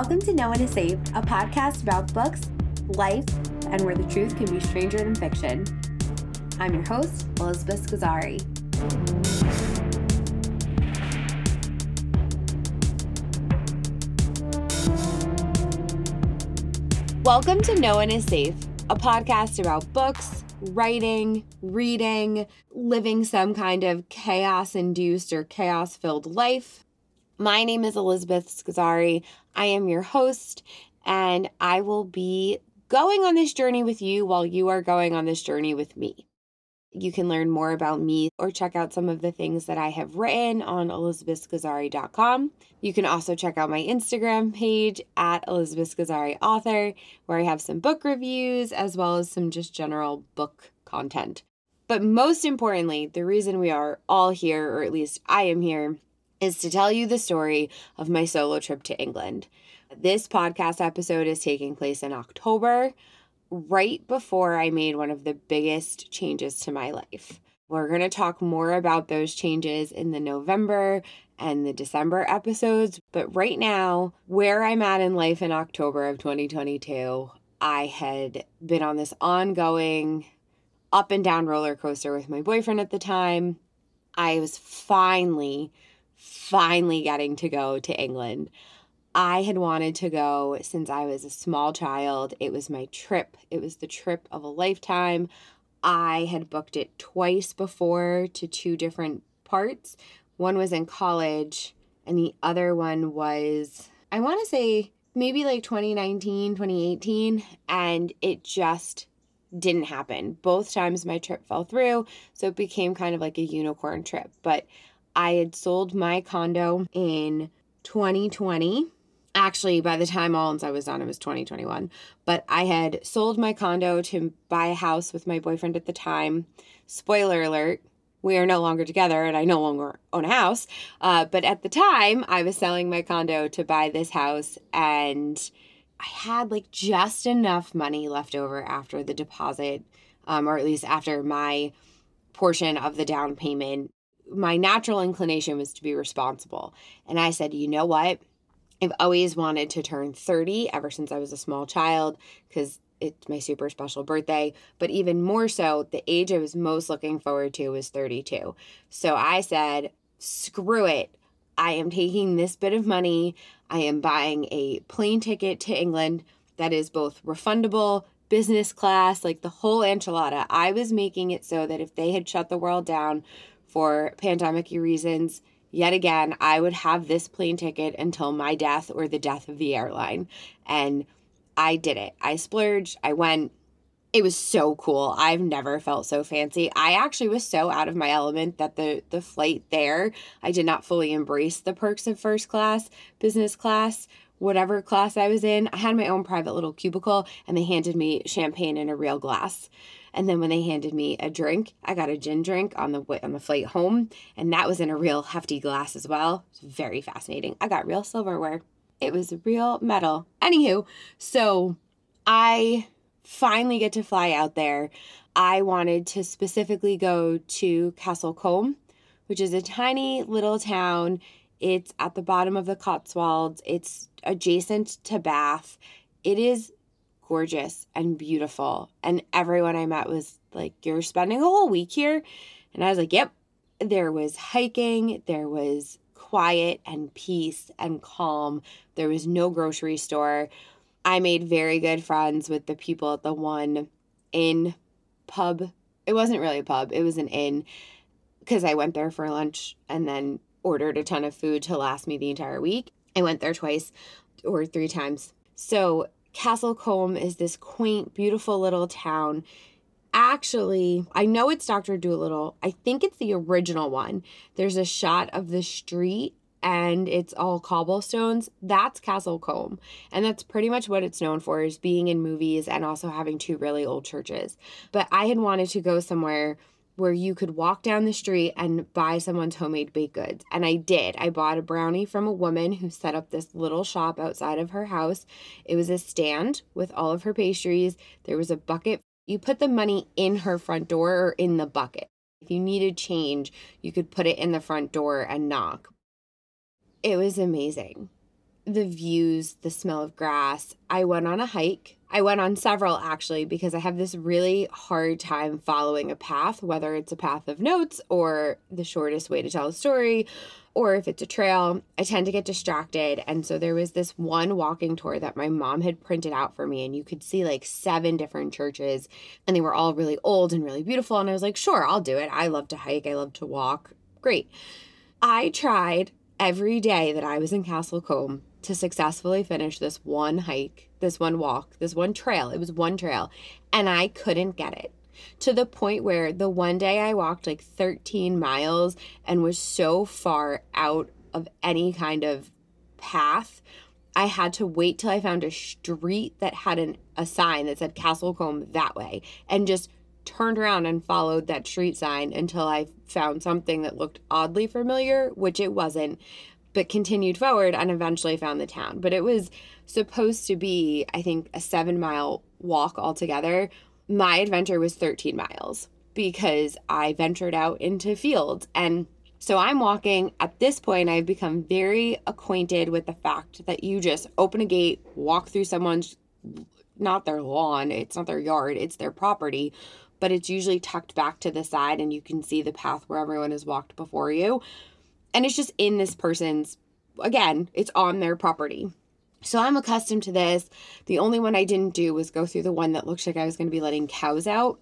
Welcome to No One is Safe, a podcast about books, life, and where the truth can be stranger than fiction. I'm your host, Elizabeth Scozzari. Welcome to No One is Safe, a podcast about books, writing, reading, living some kind of chaos induced or chaos filled life. My name is Elizabeth Scozzari. I am your host, and I will be going on this journey with you while you are going on this journey with me. You can learn more about me or check out some of the things that I have written on elizabethscozzari.com. You can also check out my Instagram page at Elizabeth Author, where I have some book reviews as well as some just general book content. But most importantly, the reason we are all here, or at least I am here, is to tell you the story of my solo trip to England. This podcast episode is taking place in October right before I made one of the biggest changes to my life. We're going to talk more about those changes in the November and the December episodes, but right now, where I'm at in life in October of 2022, I had been on this ongoing up and down roller coaster with my boyfriend at the time. I was finally, finally getting to go to England. I had wanted to go since I was a small child. It was my trip, it was the trip of a lifetime. I had booked it twice before to two different parts. One was in college, and the other one was, I want to say, maybe like 2019, 2018, and it just didn't happen. Both times my trip fell through, so it became kind of like a unicorn trip. But I had sold my condo in 2020 actually by the time all I was done. It was 2021 but i had sold my condo to buy a house with my boyfriend at the time. Spoiler alert we are no longer together and i no longer own a house. Uh, but at the time i was selling my condo to buy this house and i had like just enough money left over after the deposit um, or at least after my portion of the down payment my natural inclination was to be responsible and i said you know what I've always wanted to turn 30 ever since I was a small child because it's my super special birthday. But even more so, the age I was most looking forward to was 32. So I said, screw it. I am taking this bit of money. I am buying a plane ticket to England that is both refundable, business class, like the whole enchilada. I was making it so that if they had shut the world down for pandemic reasons, yet again, I would have this plane ticket until my death or the death of the airline. And I did it. I splurged. I went. It was so cool. I've never felt so fancy. I actually was so out of my element that the the flight there, I did not fully embrace the perks of first class, business class, whatever class I was in. I had my own private little cubicle and they handed me champagne in a real glass. And then when they handed me a drink, I got a gin drink on the on the flight home, and that was in a real hefty glass as well. Very fascinating. I got real silverware. It was real metal. Anywho, so I finally get to fly out there. I wanted to specifically go to Castle Castlecombe, which is a tiny little town. It's at the bottom of the Cotswolds. It's adjacent to Bath. It is gorgeous and beautiful. And everyone I met was like, You're spending a whole week here? And I was like, Yep. There was hiking, there was quiet and peace and calm. There was no grocery store. I made very good friends with the people at the one inn pub. It wasn't really a pub, it was an inn because I went there for lunch and then ordered a ton of food to last me the entire week. I went there twice or three times. So Castlecombe is this quaint, beautiful little town. Actually, I know it's Dr. Dolittle. I think it's the original one. There's a shot of the street and it's all cobblestones. That's Castlecombe. And that's pretty much what it's known for is being in movies and also having two really old churches. But I had wanted to go somewhere where you could walk down the street and buy someone's homemade baked goods. And I did. I bought a brownie from a woman who set up this little shop outside of her house. It was a stand with all of her pastries. There was a bucket. You put the money in her front door or in the bucket. If you needed change, you could put it in the front door and knock. It was amazing. the views, the smell of grass. I went on a hike. I went on several actually because I have this really hard time following a path, whether it's a path of notes or the shortest way to tell a story, or if it's a trail. I tend to get distracted. And so there was this one walking tour that my mom had printed out for me, and you could see like seven different churches, and they were all really old and really beautiful. And I was like, sure, I'll do it. I love to hike, I love to walk. Great. I tried every day that I was in Castlecombe to successfully finish this one hike, this one walk, this one trail. It was one trail, and I couldn't get it to the point where the one day I walked like 13 miles and was so far out of any kind of path. I had to wait till I found a street that had an, a sign that said Castlecombe that way and just turned around and followed that street sign until I found something that looked oddly familiar, which it wasn't but continued forward and eventually found the town. But it was supposed to be, I think, a seven mile walk altogether. My adventure was 13 miles because I ventured out into fields. And so I'm walking. At this point, I've become very acquainted with the fact that you just open a gate, walk through someone's, not their lawn, it's not their yard, it's their property, but it's usually tucked back to the side and you can see the path where everyone has walked before you and it's just in this person's again it's on their property. So i'm accustomed to this. The only one i didn't do was go through the one that looks like i was going to be letting cows out.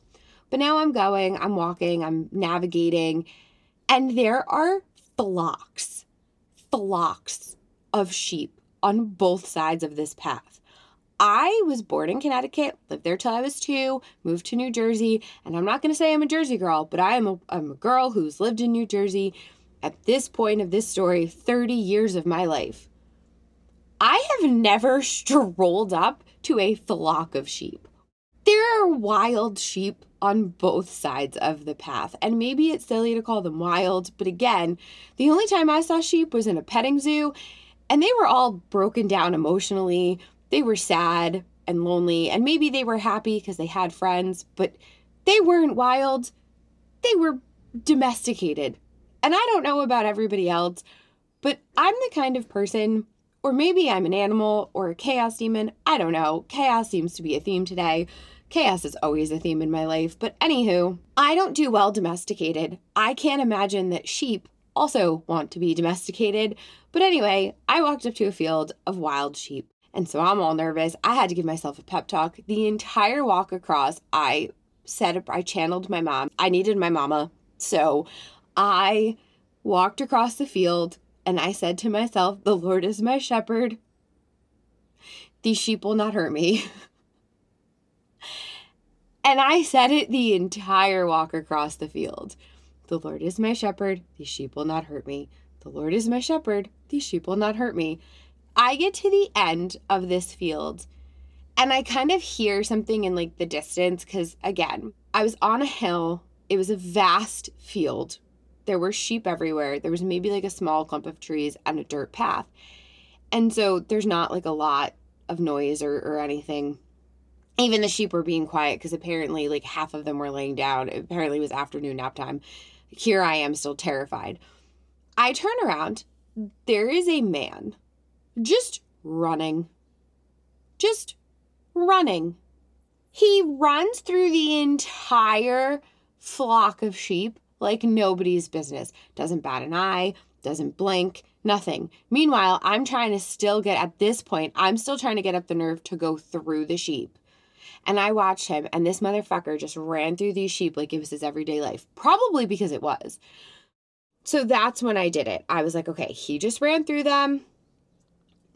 But now i'm going i'm walking i'm navigating and there are flocks flocks of sheep on both sides of this path. I was born in Connecticut, lived there till I was two, moved to New Jersey, and I'm not going to say I'm a Jersey girl, but I am a, I'm a girl who's lived in New Jersey at this point of this story, 30 years of my life, I have never strolled up to a flock of sheep. There are wild sheep on both sides of the path, and maybe it's silly to call them wild, but again, the only time I saw sheep was in a petting zoo, and they were all broken down emotionally. They were sad and lonely, and maybe they were happy because they had friends, but they weren't wild. They were domesticated and I don't know about everybody else, but I'm the kind of person, or maybe I'm an animal or a chaos demon. I don't know. Chaos seems to be a theme today. Chaos is always a theme in my life. But anywho, I don't do well domesticated. I can't imagine that sheep also want to be domesticated. But anyway, I walked up to a field of wild sheep. And so I'm all nervous. I had to give myself a pep talk. The entire walk across, I said, I channeled my mom. I needed my mama. So I walked across the field and I said to myself, The Lord is my shepherd. These sheep will not hurt me. and I said it the entire walk across the field. The Lord is my shepherd. These sheep will not hurt me. The Lord is my shepherd. These sheep will not hurt me. I get to the end of this field and I kind of hear something in like the distance because, again, I was on a hill. It was a vast field, there were sheep everywhere. There was maybe like a small clump of trees and a dirt path. And so there's not like a lot of noise or, or anything. Even the sheep were being quiet because apparently like half of them were laying down. Apparently It was afternoon nap time. Here I am still terrified. I turn around. There is a man just running. Just running. He runs through the entire flock of sheep like nobody's business. Doesn't bat an eye, doesn't blink, nothing. Meanwhile, I'm trying to still get, at this point, I'm still trying to get up the nerve to go through the sheep. And I watched him, and this motherfucker just ran through these sheep like it was his everyday life. Probably because it was. So that's when I did it. I was like, okay, he just ran through them.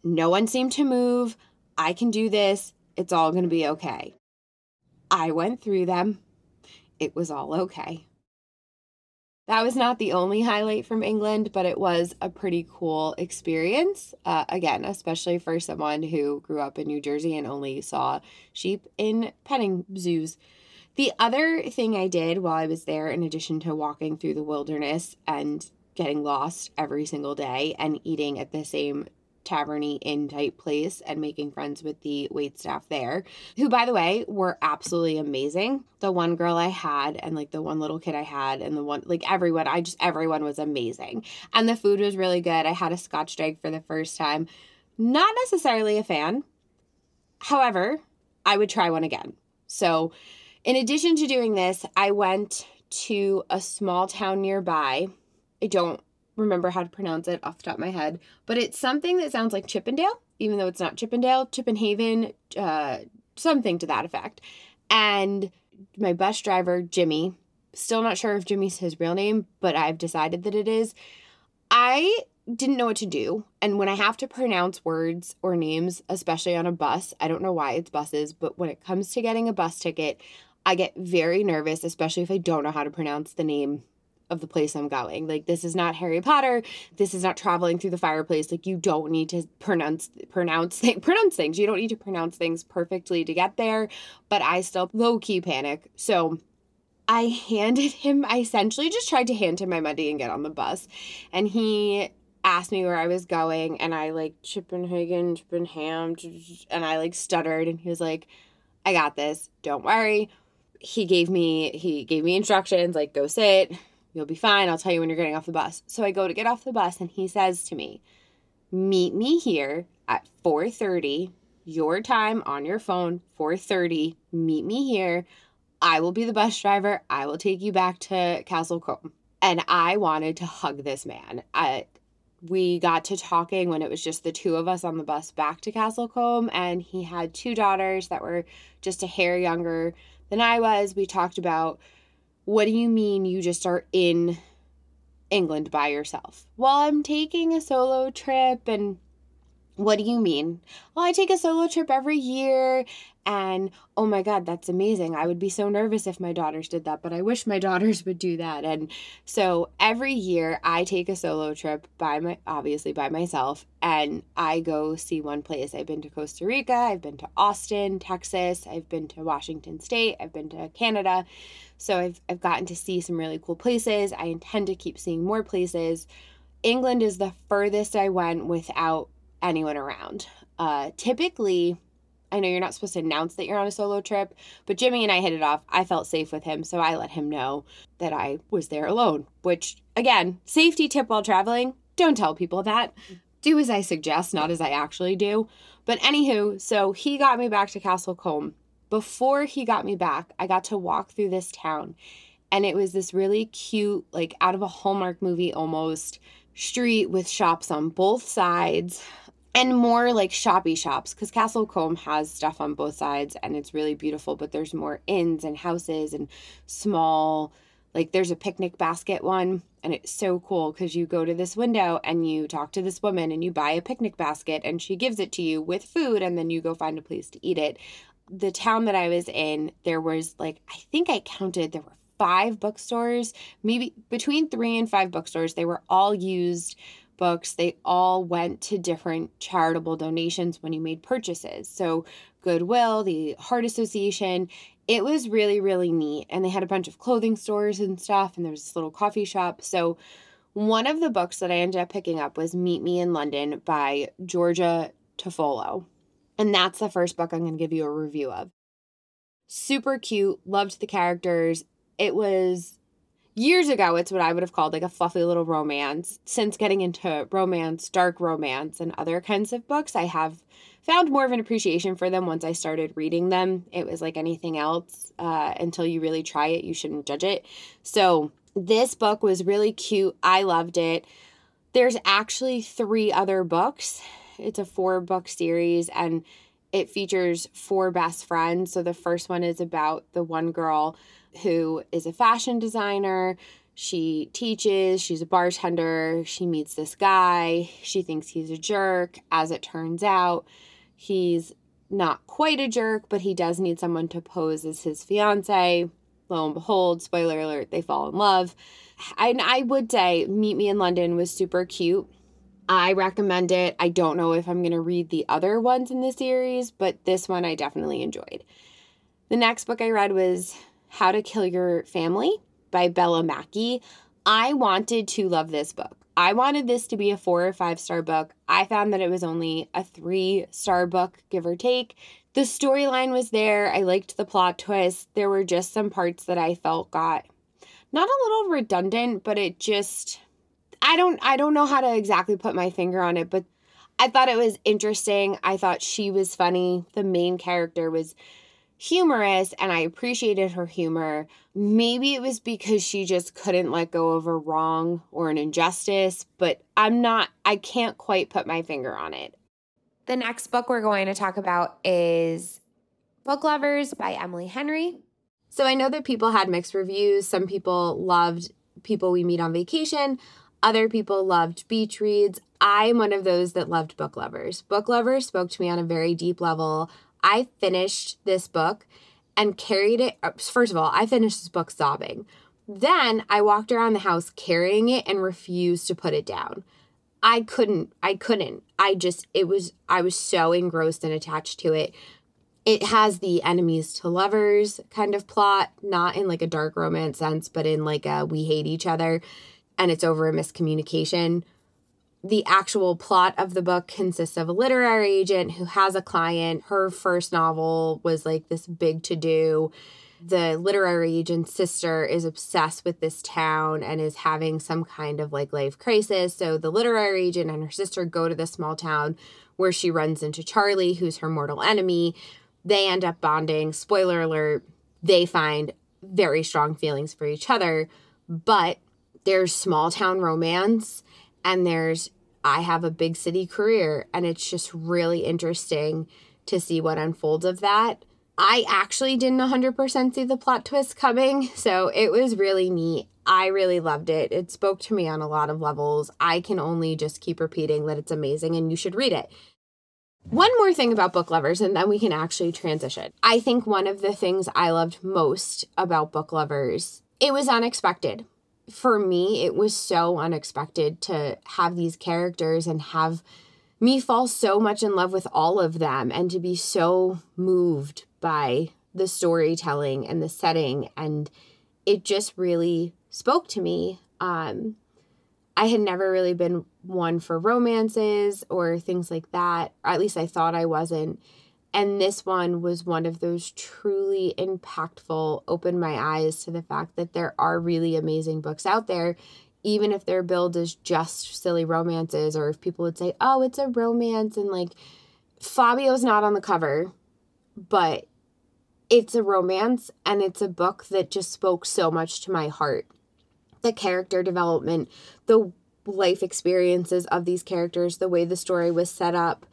No one seemed to move. I can do this. It's all going to be okay. I went through them. It was all okay. That was not the only highlight from England, but it was a pretty cool experience. Uh, again, especially for someone who grew up in New Jersey and only saw sheep in petting zoos. The other thing I did while I was there, in addition to walking through the wilderness and getting lost every single day and eating at the same taverny inn type place and making friends with the wait staff there who by the way were absolutely amazing the one girl i had and like the one little kid i had and the one like everyone i just everyone was amazing and the food was really good i had a scotch egg for the first time Not necessarily a fan. However, I would try one again. So, in addition to doing this, I went to a small town nearby. I don't remember how to pronounce it off the top of my head, but it's something that sounds like Chippendale, even though it's not Chippendale, Chippenhaven, uh, something to that effect. And my bus driver, Jimmy, still not sure if Jimmy's his real name, but I've decided that it is. I didn't know what to do. And when I have to pronounce words or names, especially on a bus, I don't know why it's buses, but when it comes to getting a bus ticket, I get very nervous, especially if I don't know how to pronounce the name of the place I'm going. Like this is not Harry Potter. This is not traveling through the fireplace. Like you don't need to pronounce pronounce th- pronounce things. You don't need to pronounce things perfectly to get there. But I still low key panic. So I handed him. I essentially just tried to hand him my money and get on the bus, and he asked me where I was going, and I like Chippenhagen, Chippenham, and I like stuttered, and he was like, "I got this. Don't worry." He gave me he gave me instructions like go sit, you'll be fine. I'll tell you when you're getting off the bus. So I go to get off the bus, and he says to me, "Meet me here at 4:30." Your time on your phone, 4:30. Meet me here. I will be the bus driver. I will take you back to Castle. And I wanted to hug this man. I, we got to talking when it was just the two of us on the bus back to Castlecombe, and he had two daughters that were just a hair younger than I was. We talked about what do you mean you just are in England by yourself? Well, I'm taking a solo trip and what do you mean? Well, I take a solo trip every year and oh my God, that's amazing. I would be so nervous if my daughters did that, but I wish my daughters would do that. And so every year I take a solo trip by my, obviously by myself, and I go see one place. I've been to Costa Rica, I've been to Austin, Texas, I've been to Washington State, I've been to Canada. So I've, I've gotten to see some really cool places. I intend to keep seeing more places. England is the furthest I went without anyone around. Uh, typically, I know you're not supposed to announce that you're on a solo trip, but Jimmy and I hit it off. I felt safe with him, so I let him know that I was there alone, which, again, safety tip while traveling don't tell people that. Do as I suggest, not as I actually do. But anywho, so he got me back to Castlecombe. Before he got me back, I got to walk through this town, and it was this really cute, like out of a Hallmark movie almost, street with shops on both sides and more like shoppy shops because Castlecombe has stuff on both sides and it's really beautiful, but there's more inns and houses and small like there's a picnic basket one and it's so cool because you go to this window and you talk to this woman and you buy a picnic basket and she gives it to you with food and then you go find a place to eat it. The town that I was in, there was like I think I counted there were five bookstores, maybe between 3 and 5 bookstores. They were all used books, they all went to different charitable donations when you made purchases. So, Goodwill, the Heart Association, it was really, really neat. And they had a bunch of clothing stores and stuff, and there was this little coffee shop. So, one of the books that I ended up picking up was Meet Me in London by Georgia Toffolo. And that's the first book I'm going to give you a review of. Super cute, loved the characters. It was years ago it's what i would have called like a fluffy little romance. Since getting into romance dark romance and other kinds of books i have found more of an appreciation for them once i started reading them. It was like anything else uh, until you really try it you shouldn't judge it. So this book was really cute. I loved it. There's actually three other books it's a four book series and it features four best friends so the first one is about the one girl who is a fashion designer. She teaches, she's a bartender. She meets this guy. She thinks he's a jerk. As it turns out, he's not quite a jerk, but he does need someone to pose as his fiance. Lo and behold, spoiler alert, they fall in love. And I would say Meet Me in London was super cute. I recommend it. I don't know if I'm going to read the other ones in the series, but this one I definitely enjoyed. The next book I read was how to Kill Your Family by Bella Mackie. I wanted to love this book. I wanted this to be a four or five star book. I found that it was only a three star book, give or take. The storyline was there. I liked the plot twist. There were just some parts that I felt got not a little redundant, but it just I don't I don't know how to exactly put my finger on it, but I thought it was interesting. I thought she was funny. The main character was humorous and I appreciated her humor. Maybe it was because she just couldn't let go of a wrong or an injustice, but I'm not, I can't quite put my finger on it. The next book we're going to talk about is Book Lovers by Emily Henry. So I know that people had mixed reviews. Some people loved People We Meet on Vacation, other people loved beach reads. I'm one of those that loved book lovers. Book lovers spoke to me on a very deep level. I finished this book and carried it. Uh, first of all, I finished this book sobbing. Then I walked around the house carrying it and refused to put it down. I couldn't, I couldn't. I just, it was, I was so engrossed and attached to it. It has the enemies to lovers kind of plot, not in like a dark romance sense, but in like a we hate each other and it's over a miscommunication. The actual plot of the book consists of a literary agent who has a client. Her first novel was like this big to do. The literary agent's sister is obsessed with this town and is having some kind of like life crisis. So the literary agent and her sister go to the small town where she runs into Charlie, who's her mortal enemy. They end up bonding. Spoiler alert, they find very strong feelings for each other, but there's small town romance and there's I have a big city career and it's just really interesting to see what unfolds of that. I actually didn't 100% see the plot twist coming, so it was really neat. I really loved it. It spoke to me on a lot of levels. I can only just keep repeating that it's amazing and you should read it. One more thing about book lovers, and then we can actually transition. I think one of the things I loved most about book lovers, it was unexpected for me, it was so unexpected to have these characters and have me fall so much in love with all of them and to be so moved by the storytelling and the setting. And it just really spoke to me. Um, I had never really been one for romances or things like that, or at least I thought I wasn't. And this one was one of those truly impactful, opened my eyes to the fact that there are really amazing books out there, even if they're billed as just silly romances, or if people would say, oh, it's a romance, and like Fabio's not on the cover, but it's a romance and it's a book that just spoke so much to my heart. The character development, the life experiences of these characters, the way the story was set up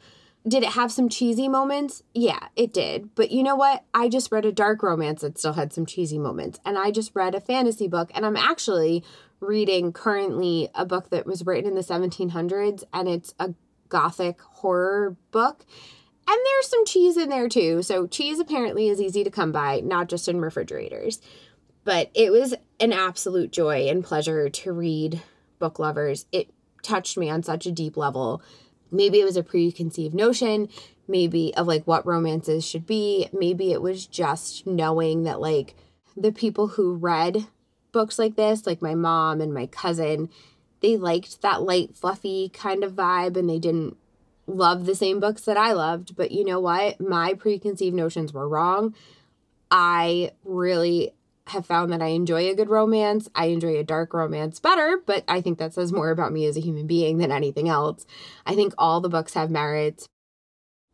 did it have some cheesy moments? Yeah, it did. But you know what? I just read a dark romance that still had some cheesy moments. And I just read a fantasy book. And I'm actually reading currently a book that was written in the 1700s. And it's a gothic horror book. And there's some cheese in there too. So, cheese apparently is easy to come by, not just in refrigerators. But it was an absolute joy and pleasure to read Book Lovers. It touched me on such a deep level maybe it was a preconceived notion maybe of like what romances should be. Maybe it was just knowing that like the people who read books like this like my mom and my cousin they liked that light fluffy kind of vibe and they didn't love the same books that I loved. But you know what? My preconceived notions were wrong. I really have found that I enjoy a good romance. I enjoy a dark romance better, but I think that says more about me as a human being than anything else. I think all the books have merits.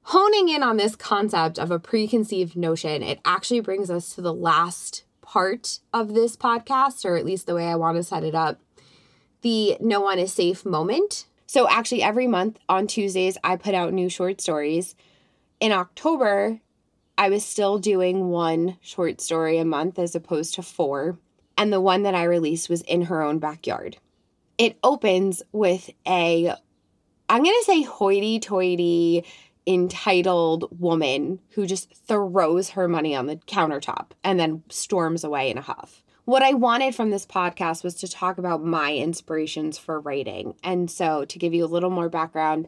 Honing in on this concept of a preconceived notion, it actually brings us to the last part of this podcast, or at least the way I want to set it up the no one is safe moment. So, actually, every month on Tuesdays, I put out new short stories. In October, I was still doing one short story a month as opposed to four. And the one that I released was in her own backyard. It opens with a, I'm going to say hoity toity, entitled woman who just throws her money on the countertop and then storms away in a huff. What I wanted from this podcast was to talk about my inspirations for writing. And so, to give you a little more background,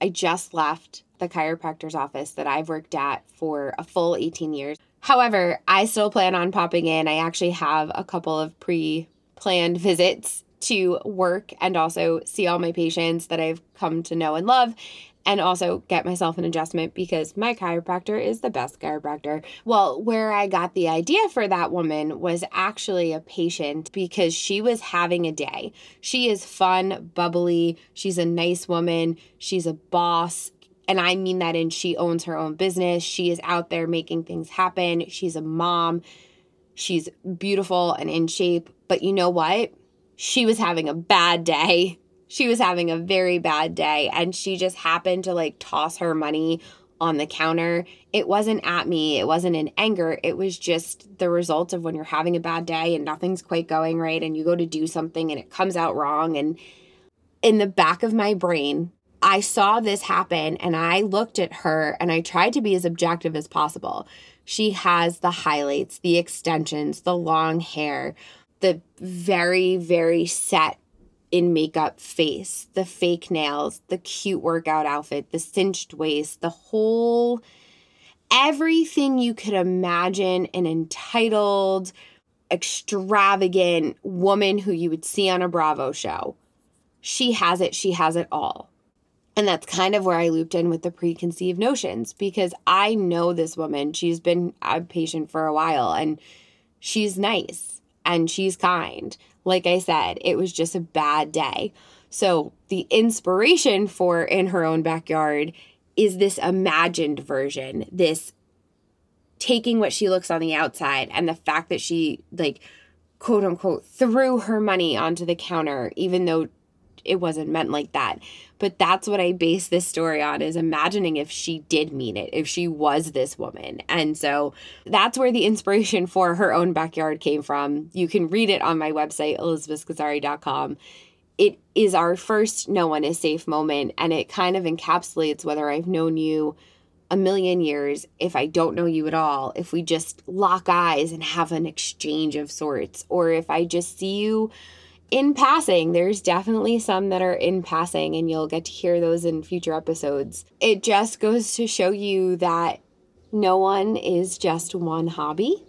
I just left the chiropractor's office that I've worked at for a full 18 years. However, I still plan on popping in. I actually have a couple of pre planned visits to work and also see all my patients that I've come to know and love. And also get myself an adjustment because my chiropractor is the best chiropractor. Well, where I got the idea for that woman was actually a patient because she was having a day. She is fun, bubbly, she's a nice woman, she's a boss. And I mean that in she owns her own business. She is out there making things happen. She's a mom. She's beautiful and in shape. But you know what? She was having a bad day she was having a very bad day and she just happened to like toss her money on the counter. It wasn't at me, it wasn't in anger. It was just the result of when you're having a bad day and nothing's quite going right and you go to do something and it comes out wrong. And in the back of my brain, I saw this happen and I looked at her and I tried to be as objective as possible. She has the highlights, the extensions, the long hair, the very, very set in makeup face, the fake nails, the cute workout outfit, the cinched waist, the whole everything you could imagine an entitled, extravagant woman who you would see on a Bravo show. She has it, she has it all. And that's kind of where I looped in with the preconceived notions because I know this woman. She's been a patient for a while and she's nice and she's kind. Like I said, it was just a bad day. So the inspiration for In Her Own Backyard is this imagined version, this taking what she looks on the outside and the fact that she, like, quote unquote, threw her money onto the counter, even though it wasn't meant like that. But that's what I base this story on is imagining if she did mean it, if she was this woman. And so that's where the inspiration for her own backyard came from. You can read it on my website, elizabethscozzari.com. It is our first no one is safe moment, and it kind of encapsulates whether I've known you a million years, if I don't know you at all, if we just lock eyes and have an exchange of sorts, or if I just see you in passing. There's definitely some that are in passing, and you'll get to hear those in future episodes. It just goes to show you that no one is just one hobby,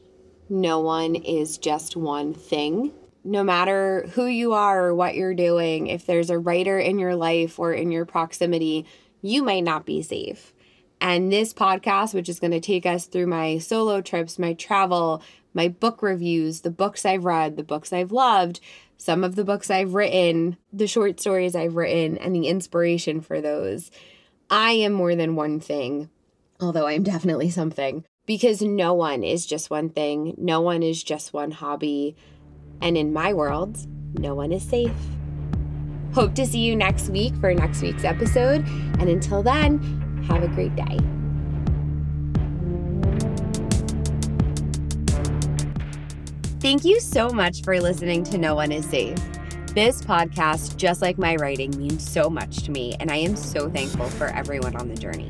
no one is just one thing. No matter who you are or what you're doing, if there's a writer in your life or in your proximity, you might not be safe. And this podcast, which is going to take us through my solo trips, my travel, my book reviews, the books I've read, the books I've loved, some of the books I've written, the short stories I've written, and the inspiration for those. I am more than one thing, although I'm definitely something, because no one is just one thing, no one is just one hobby, and in my world, no one is safe. Hope to see you next week for next week's episode, and until then, have a great day. Thank you so much for listening to No One Is Safe. This podcast, just like my writing, means so much to me, and I am so thankful for everyone on the journey.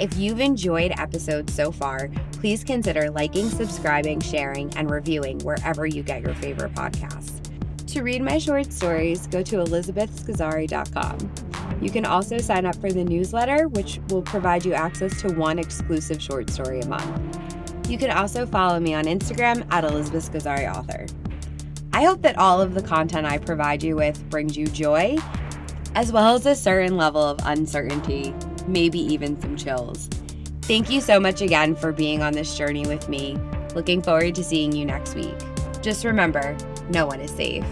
If you've enjoyed episodes so far, please consider liking, subscribing, sharing, and reviewing wherever you get your favorite podcasts. To read my short stories, go to elizabethscozzari.com. You can also sign up for the newsletter, which will provide you access to one exclusive short story a month. You can also follow me on Instagram at Elizabeth Scozzari Author. I hope that all of the content I provide you with brings you joy, as well as a certain level of uncertainty, maybe even some chills. Thank you so much again for being on this journey with me. Looking forward to seeing you next week. Just remember, no one is safe.